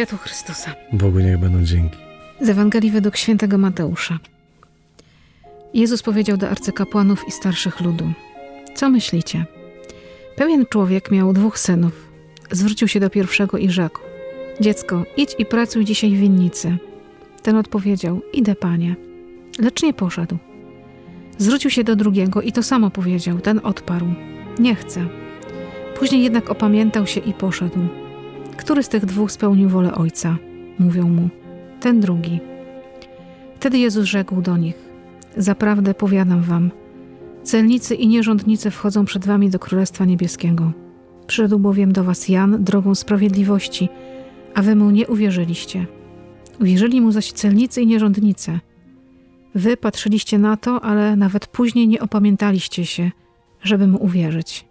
Światło Chrystusa. Bogu niech będą dzięki. Z Ewangelii według świętego Mateusza. Jezus powiedział do arcykapłanów i starszych ludu: Co myślicie? Pewien człowiek miał dwóch synów. Zwrócił się do pierwszego i rzekł: Dziecko, idź i pracuj dzisiaj w winnicy. Ten odpowiedział: Idę, panie. Lecz nie poszedł. Zwrócił się do drugiego i to samo powiedział. Ten odparł: Nie chcę. Później jednak opamiętał się i poszedł. Który z tych dwóch spełnił wolę ojca? Mówią mu: Ten drugi. Wtedy Jezus rzekł do nich: Zaprawdę powiadam wam, celnicy i nierządnicy wchodzą przed wami do Królestwa Niebieskiego. Przyszedł bowiem do was Jan drogą sprawiedliwości, a wy mu nie uwierzyliście. Uwierzyli mu zaś celnicy i nierządnicy. Wy patrzyliście na to, ale nawet później nie opamiętaliście się, żeby mu uwierzyć.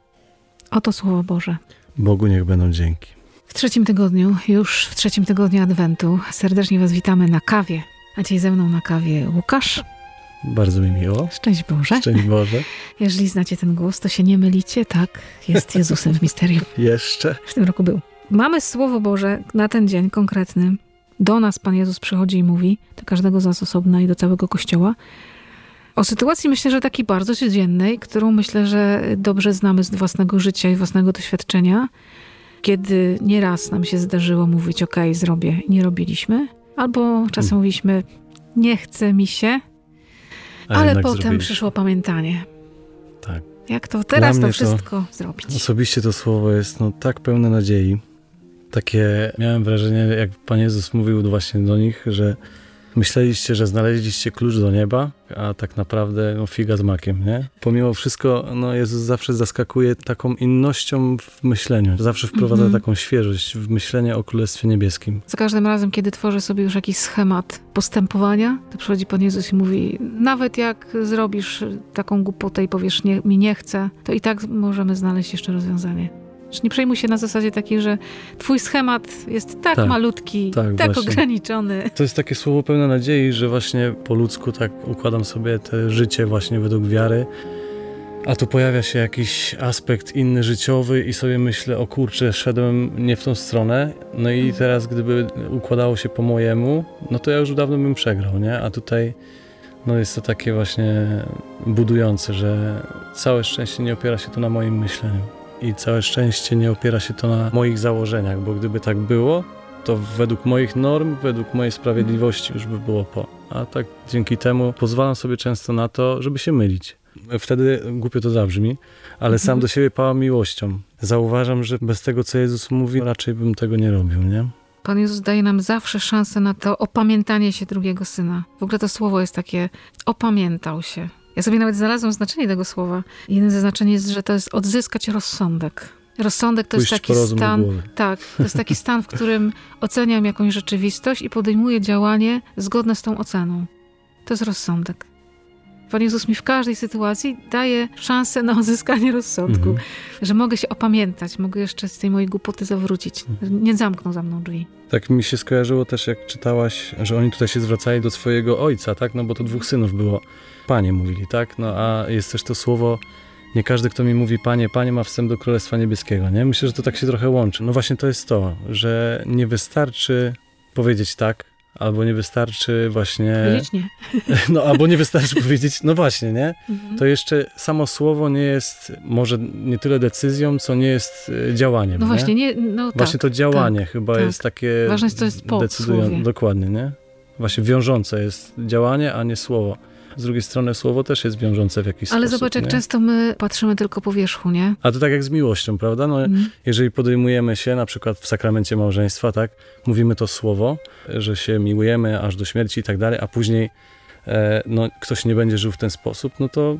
Oto Słowo Boże. Bogu niech będą dzięki. W trzecim tygodniu, już w trzecim tygodniu Adwentu, serdecznie Was witamy na kawie. A dzisiaj ze mną na kawie Łukasz. Bardzo mi miło. Szczęść Boże. Szczęść Boże. Jeżeli znacie ten głos, to się nie mylicie, tak? Jest Jezusem w misterium. Jeszcze. W tym roku był. Mamy Słowo Boże na ten dzień konkretny. Do nas Pan Jezus przychodzi i mówi, do każdego z nas osobna i do całego Kościoła, o sytuacji myślę, że takiej bardzo codziennej, którą myślę, że dobrze znamy z własnego życia i własnego doświadczenia, kiedy nieraz nam się zdarzyło mówić, ok, zrobię, nie robiliśmy, albo czasem hmm. mówiliśmy, nie chce mi się, ale potem zrobiliśmy. przyszło pamiętanie. Tak. Jak to teraz to wszystko to, zrobić? Osobiście to słowo jest no, tak pełne nadziei. Takie miałem wrażenie, jak Pan Jezus mówił właśnie do nich, że Myśleliście, że znaleźliście klucz do nieba, a tak naprawdę no, figa z makiem, nie? Pomimo wszystko, no, Jezus zawsze zaskakuje taką innością w myśleniu. Zawsze wprowadza mm -hmm. taką świeżość w myślenie o Królestwie Niebieskim. Za każdym razem, kiedy tworzę sobie już jakiś schemat postępowania, to przychodzi Pan Jezus i mówi, nawet jak zrobisz taką głupotę i powiesz, nie, mi nie chce, to i tak możemy znaleźć jeszcze rozwiązanie. Nie przejmuj się na zasadzie takiej, że twój schemat jest tak, tak. malutki, tak, tak ograniczony. To jest takie słowo pełne nadziei, że właśnie po ludzku tak układam sobie te życie właśnie według wiary, a tu pojawia się jakiś aspekt inny życiowy i sobie myślę, o kurczę, szedłem nie w tą stronę, no i teraz gdyby układało się po mojemu, no to ja już dawno bym przegrał, nie? A tutaj no jest to takie właśnie budujące, że całe szczęście nie opiera się to na moim myśleniu i całe szczęście nie opiera się to na moich założeniach, bo gdyby tak było, to według moich norm, według mojej sprawiedliwości już by było po. A tak dzięki temu pozwalam sobie często na to, żeby się mylić. Wtedy głupio to zabrzmi, ale sam do siebie pałam miłością. Zauważam, że bez tego, co Jezus mówi, raczej bym tego nie robił, nie? Pan Jezus daje nam zawsze szansę na to opamiętanie się drugiego syna. W ogóle to słowo jest takie opamiętał się. Ja sobie nawet znalazłam znaczenie tego słowa. Jednym ze znaczeń jest, że to jest odzyskać rozsądek. Rozsądek to Pójść jest taki stan, tak, to jest taki stan, w którym oceniam jakąś rzeczywistość i podejmuję działanie zgodne z tą oceną. To jest rozsądek. Pan Jezus mi w każdej sytuacji daje szansę na odzyskanie rozsądku, mhm. że mogę się opamiętać, mogę jeszcze z tej mojej głupoty zawrócić. Mhm. Nie zamkną za mną drzwi. Tak mi się skojarzyło też, jak czytałaś, że oni tutaj się zwracali do swojego ojca, tak? No bo to dwóch synów było. Panie mówili, tak? No a jest też to słowo, nie każdy, kto mi mówi panie, panie ma wstęp do Królestwa Niebieskiego, nie? Myślę, że to tak się trochę łączy. No właśnie to jest to, że nie wystarczy powiedzieć tak, albo nie wystarczy właśnie... Powiedzieć nie. No, albo nie wystarczy powiedzieć, no właśnie, nie? Mhm. To jeszcze samo słowo nie jest może nie tyle decyzją, co nie jest e, działaniem, No nie? właśnie, nie, no Właśnie tak, to działanie tak, chyba tak. jest takie... Ważne jest, co jest po. Dokładnie, nie? Właśnie wiążące jest działanie, a nie słowo. Z drugiej strony słowo też jest wiążące w jakiś Ale sposób. Ale zobacz, jak nie? często my patrzymy tylko po wierzchu, nie? A to tak jak z miłością, prawda? No, mm. Jeżeli podejmujemy się, na przykład w sakramencie małżeństwa, tak, mówimy to słowo, że się miłujemy aż do śmierci i tak dalej, a później e, no, ktoś nie będzie żył w ten sposób, no to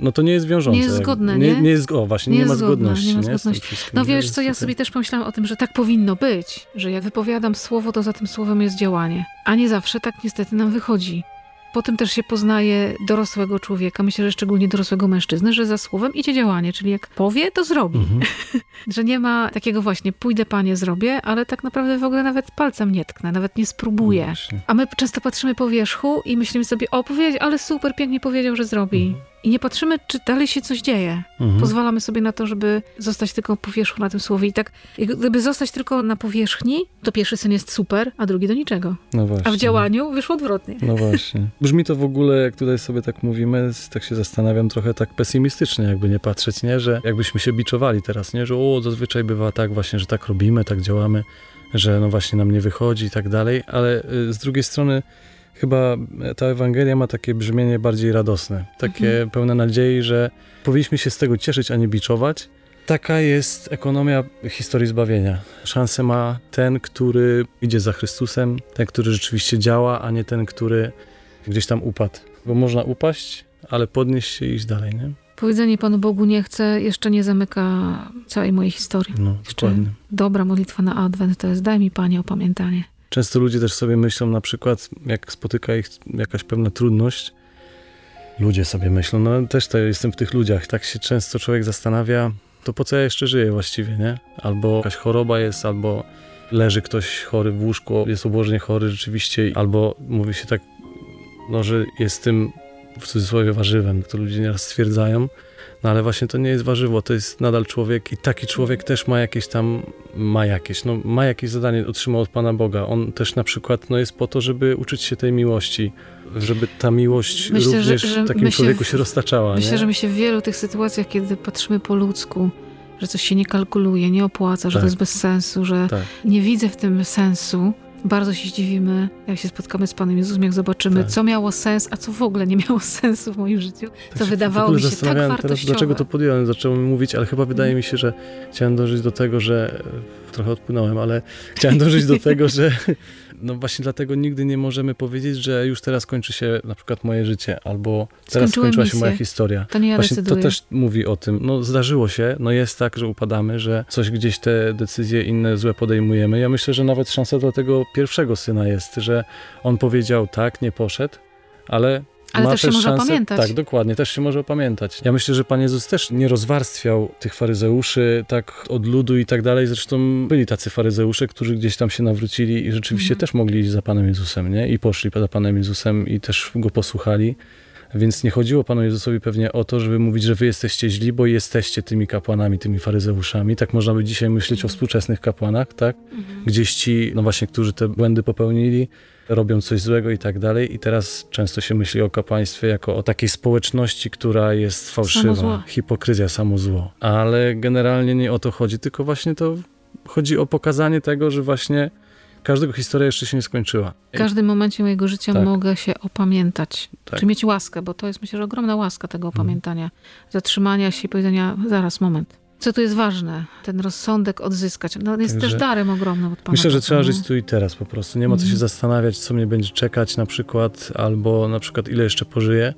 no to nie jest wiążące. Nie jest zgodne, nie? Nie, nie jest, o właśnie, nie, nie ma zgodności. Nie ma zgodności. No wiesz co, ja sobie też pomyślałam o tym, że tak powinno być, że jak wypowiadam słowo, to za tym słowem jest działanie. A nie zawsze tak niestety nam wychodzi. Potem też się poznaje dorosłego człowieka, myślę, że szczególnie dorosłego mężczyzny, że za słowem idzie działanie, czyli jak powie, to zrobi. Mhm. że nie ma takiego właśnie, pójdę panie, zrobię, ale tak naprawdę w ogóle nawet palcem nie tknę, nawet nie spróbuję. No A my często patrzymy po wierzchu i myślimy sobie, o powiedzieć, ale super, pięknie powiedział, że zrobi. Mhm. I nie patrzymy, czy dalej się coś dzieje. Mhm. Pozwalamy sobie na to, żeby zostać tylko powierzchnią na tym słowie. I tak, gdyby zostać tylko na powierzchni, to pierwszy syn jest super, a drugi do niczego. No właśnie. A w działaniu wyszło odwrotnie. No właśnie. Brzmi to w ogóle, jak tutaj sobie tak mówimy, tak się zastanawiam, trochę tak pesymistycznie, jakby nie patrzeć, nie? Że jakbyśmy się biczowali teraz, nie? Że o, zazwyczaj bywa tak właśnie, że tak robimy, tak działamy, że no właśnie nam nie wychodzi i tak dalej, ale y, z drugiej strony chyba ta Ewangelia ma takie brzmienie bardziej radosne, takie Mhm. pełne nadziei, że powinniśmy się z tego cieszyć, a nie biczować. Taka jest ekonomia historii zbawienia. Szansę ma ten, który idzie za Chrystusem, ten, który rzeczywiście działa, a nie ten, który gdzieś tam upadł. Bo można upaść, ale podnieść się i iść dalej, nie? Powiedzenie Panu Bogu nie chcę jeszcze nie zamyka całej mojej historii. No, Jeszcze dokładnie. dobra modlitwa na Adwent to jest daj mi Panie opamiętanie. Często ludzie też sobie myślą, na przykład, jak spotyka ich jakaś pewna trudność, ludzie sobie myślą, no też to jestem w tych ludziach, tak się często człowiek zastanawia, to po co ja jeszcze żyję właściwie, nie? Albo jakaś choroba jest, albo leży ktoś chory w łóżku, jest obłożenie chory rzeczywiście, albo mówi się tak, no, że jest tym w cudzysłowie warzywem, to ludzie nieraz stwierdzają, no ale właśnie to nie jest warzywo, to jest nadal człowiek i taki człowiek też ma jakieś tam, ma jakieś, no ma jakieś zadanie, otrzymał od Pana Boga. On też na przykład no, jest po to, żeby uczyć się tej miłości, żeby ta miłość Myślę, że- również że w takim się człowieku w- się roztaczała. Myślę, nie? że my się w wielu tych sytuacjach, kiedy patrzymy po ludzku, że coś się nie kalkuluje, nie opłaca, że Tak. to jest bez sensu, że Tak. nie widzę w tym sensu. Bardzo się zdziwimy, jak się spotkamy z Panem Jezusem, jak zobaczymy, Tak. co miało sens, a co w ogóle nie miało sensu w moim życiu. Tak się wydawało mi się tak wartościowe. Teraz, dlaczego to podjąłem, zacząłem mówić, ale chyba wydaje mi się, że chciałem dążyć do tego, że trochę odpłynąłem, ale chciałem dążyć do tego, że no właśnie dlatego nigdy nie możemy powiedzieć, że już teraz kończy się na przykład moje życie, albo teraz Skończyłem skończyła się moja historia. To nie ja Właśnie to decyduję. też mówi o tym. No zdarzyło się, no jest tak, że upadamy, że coś gdzieś te decyzje inne złe podejmujemy. Ja myślę, że nawet szansa dla tego pierwszego syna jest, że on powiedział tak, nie poszedł, ale Ale ma też się może szansę, opamiętać. Tak, dokładnie, też się może opamiętać. Ja myślę, że Pan Jezus też nie rozwarstwiał tych faryzeuszy tak od ludu i tak dalej. Zresztą byli tacy faryzeusze, którzy gdzieś tam się nawrócili i rzeczywiście Mhm. też mogli iść za Panem Jezusem, nie? I poszli za Panem Jezusem i też Go posłuchali. Więc nie chodziło Panu Jezusowi pewnie o to, żeby mówić, że wy jesteście źli, bo jesteście tymi kapłanami, tymi faryzeuszami. Tak można by dzisiaj myśleć o współczesnych kapłanach, tak? Mhm. Gdzieś ci, no właśnie, którzy te błędy popełnili, robią coś złego i tak dalej. I teraz często się myśli o kapłaństwie jako o takiej społeczności, która jest Samo fałszywa. zło. Hipokryzja, samo zło. Ale generalnie nie o to chodzi, tylko właśnie to chodzi o pokazanie tego, że właśnie każdego historia jeszcze się nie skończyła. W każdym momencie mojego życia Tak. mogę się opamiętać. Tak. Czy mieć łaskę, bo to jest myślę, że ogromna łaska tego Mhm. opamiętania. Zatrzymania się i powiedzenia, zaraz, moment. Co tu jest ważne? Ten rozsądek odzyskać. No, jest Także też darem ogromnym od Pana Myślę, że trzeba no. żyć tu i teraz po prostu. Nie ma co się Mhm. zastanawiać, co mnie będzie czekać na przykład, albo na przykład ile jeszcze pożyję.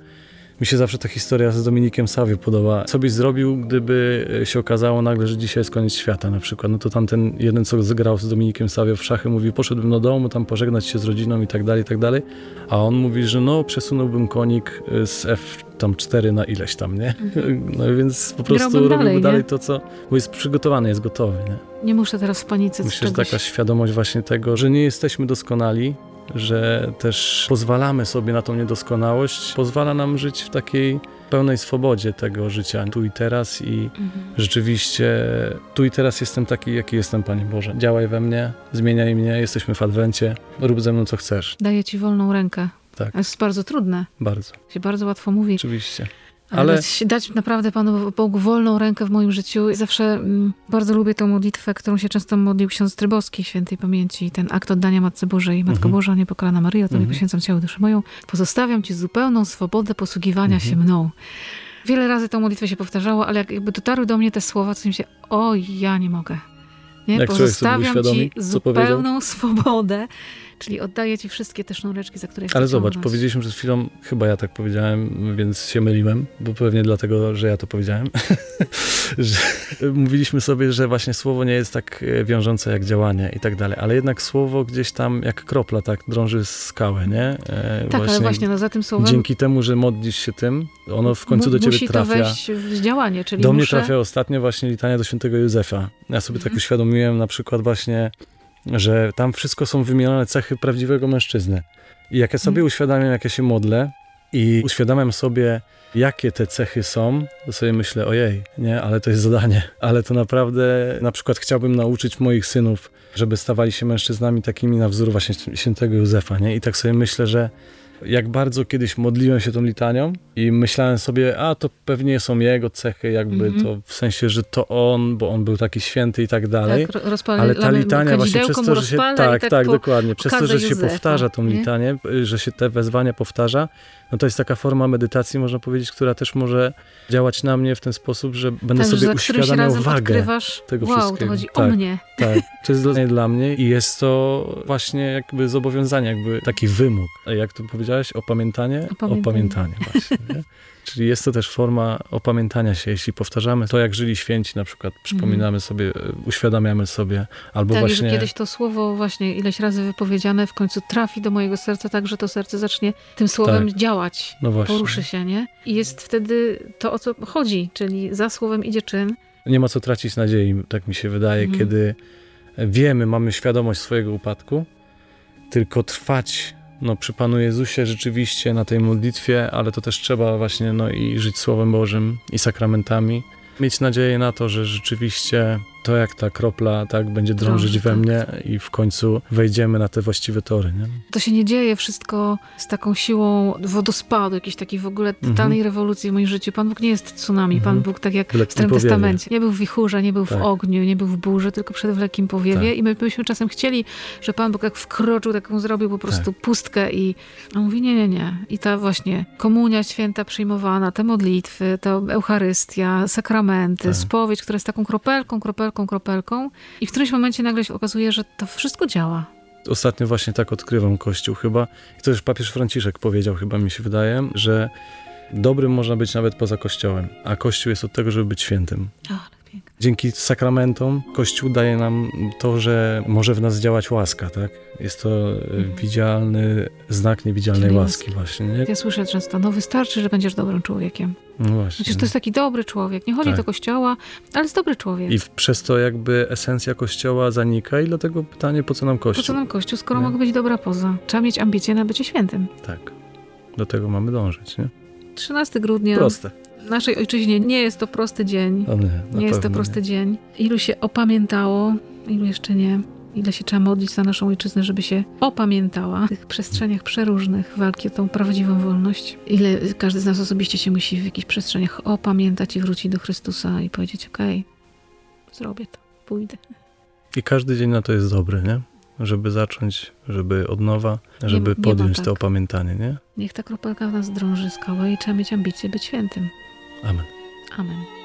Mi się zawsze ta historia z Dominikiem Sawiu podoba. Co byś zrobił, gdyby e, się okazało nagle, że dzisiaj jest koniec świata na przykład? No to tamten jeden, co zgrał z Dominikiem Sawią w szachy, mówi, poszedłbym do domu, tam pożegnać się z rodziną i tak dalej, i tak dalej. A on mówi, że no, przesunąłbym konik e, z F tam 4 na ileś tam, nie? No więc po prostu Grałbym robiłby dalej, to, co... Bo jest przygotowany, jest gotowy, nie? Nie muszę teraz w panice Myślę, że taka świadomość właśnie tego, że nie jesteśmy doskonali, że też pozwalamy sobie na tą niedoskonałość, pozwala nam żyć w takiej pełnej swobodzie tego życia tu i teraz i Mhm. rzeczywiście tu i teraz jestem taki, jaki jestem, Panie Boże. Działaj we mnie, zmieniaj mnie, jesteśmy w Adwencie, rób ze mną co chcesz. Daję ci wolną rękę. Tak. To jest bardzo trudne. Bardzo, Się bardzo łatwo mówi. oczywiście. Ale, dać, dać naprawdę Panu Bogu wolną rękę w moim życiu. Zawsze mm, bardzo lubię tą modlitwę, którą się często modlił ksiądz Trybowski, świętej pamięci. Ten akt oddania Matce Bożej. Matko Mhm. Boża, niepokalana Maryjo, Tobie Mhm. poświęcam ciało duszę moją. Pozostawiam Ci zupełną swobodę posługiwania Mhm. się mną. Wiele razy tą modlitwę się powtarzało, ale jak jakby dotarły do mnie te słowa, to mi się, oj, ja nie mogę. Nie? Jak Pozostawiam Ci co powiedział? zupełną swobodę, czyli oddaję Ci wszystkie te sznureczki, za które Ale zobacz, powiedzieliśmy przed chwilą, chyba ja tak powiedziałem, więc się myliłem, bo pewnie dlatego, że ja to powiedziałem, że mówiliśmy sobie, że właśnie słowo nie jest tak e, wiążące jak działanie i tak dalej, ale jednak słowo gdzieś tam jak kropla tak drąży skałę, nie? E, Tak, ale właśnie no, za tym słowem dzięki temu, że modlisz się tym, ono w końcu do ciebie musi trafia. to wejść w działanie, czyli Do mnie muszę... trafia ostatnio właśnie litania do świętego Józefa. Ja sobie tak Mhm. uświadomiłem na przykład właśnie, że tam wszystko są wymienione cechy prawdziwego mężczyzny. I jak ja sobie Mhm. uświadamiam, jak ja się modlę I uświadamiam sobie, jakie te cechy są, to sobie myślę, ojej, nie, ale to jest zadanie. Ale to naprawdę, na przykład chciałbym nauczyć moich synów, żeby stawali się mężczyznami takimi na wzór właśnie świętego Józefa, nie? I tak sobie myślę, że jak bardzo kiedyś modliłem się tą litanią i myślałem sobie, a to pewnie są jego cechy, jakby mm -hmm. to w sensie, że to on, bo on był taki święty i tak dalej. Tak, ale ta litania właśnie przez to, że się tak, tak, tak dokładnie, przez to, że Józefa, się powtarza tą litanię, nie? że się te wezwania powtarza, no to jest taka forma medytacji, można powiedzieć, która też może działać na mnie w ten sposób, że będę tak, sobie uświadamiał wagę tego wow, wszystkiego. to chodzi tak, o mnie. Tak, to jest dla mnie i jest to właśnie jakby zobowiązanie, jakby taki wymóg. Jak to powiedziałeś? Opamiętanie? Opamiętanie, Opamiętanie właśnie. Nie? Czyli jest to też forma opamiętania się, jeśli powtarzamy to, jak żyli święci, na przykład przypominamy mm. sobie, uświadamiamy sobie, albo tak, właśnie... że kiedyś to słowo właśnie ileś razy wypowiedziane w końcu trafi do mojego serca, tak, że to serce zacznie tym słowem tak. działać, no poruszy się, nie? I jest wtedy to, o co chodzi, czyli za słowem idzie czyn. Nie ma co tracić nadziei, tak mi się wydaje, mm. kiedy wiemy, mamy świadomość swojego upadku, tylko trwać no, przy Panu Jezusie rzeczywiście na tej modlitwie, ale to też trzeba właśnie no, i żyć Słowem Bożym i sakramentami. Mieć nadzieję na to, że rzeczywiście to jak ta kropla tak będzie drążyć Drąży, we tak. mnie i w końcu wejdziemy na te właściwe tory. Nie? To się nie dzieje wszystko z taką siłą wodospadu, jakiejś takiej w ogóle totalnej mhm. rewolucji w moim życiu. Pan Bóg nie jest tsunami, Pan mhm. Bóg tak jak w Starym Testamencie. Nie był w wichurze, nie był tak. w ogniu, nie był w burzy, tylko przed w lekkim powiewie tak. i my byśmy czasem chcieli, że Pan Bóg jak wkroczył, taką zrobił po prostu tak. pustkę i on mówi nie, nie, nie. I ta właśnie komunia święta przyjmowana, te modlitwy, to Eucharystia, sakramenty, tak. spowiedź, która jest taką kropelką, kropelką kropelką, kropelką i w którymś momencie nagle się okazuje, że to wszystko działa. Ostatnio właśnie tak odkrywam Kościół chyba. I to już papież Franciszek powiedział, chyba mi się wydaje, że dobrym można być nawet poza Kościołem, a Kościół jest od tego, żeby być świętym. Dzięki sakramentom Kościół daje nam to, że może w nas działać łaska, tak? Jest to mhm. widzialny znak niewidzialnej łaski właśnie. Nie? Ja słyszę często, no wystarczy, że będziesz dobrym człowiekiem. No właśnie. Przecież to jest taki dobry człowiek. Nie chodzi tak. do kościoła, ale jest dobry człowiek. I przez to jakby esencja kościoła zanika i dlatego pytanie, po co nam kościół? Po co nam kościół, skoro nie? mogę być dobra poza? Trzeba mieć ambicje na bycie świętym. Tak. Do tego mamy dążyć, nie? 13 grudnia. Proste. W naszej ojczyźnie nie jest to prosty dzień. nie, nie jest to prosty nie. dzień. Ilu się opamiętało, ilu jeszcze nie ile się trzeba modlić za naszą ojczyznę, żeby się opamiętała w tych przestrzeniach przeróżnych walki o tą prawdziwą wolność. Ile każdy z nas osobiście się musi w jakichś przestrzeniach opamiętać i wrócić do Chrystusa i powiedzieć, okej, okay, zrobię to, pójdę. I każdy dzień na to jest dobry, nie? Żeby zacząć, żeby od nowa, żeby nie, nie podjąć tak. to opamiętanie, nie? Niech ta kropelka w nas drąży skała i trzeba mieć ambicje być świętym. Amen. Amen.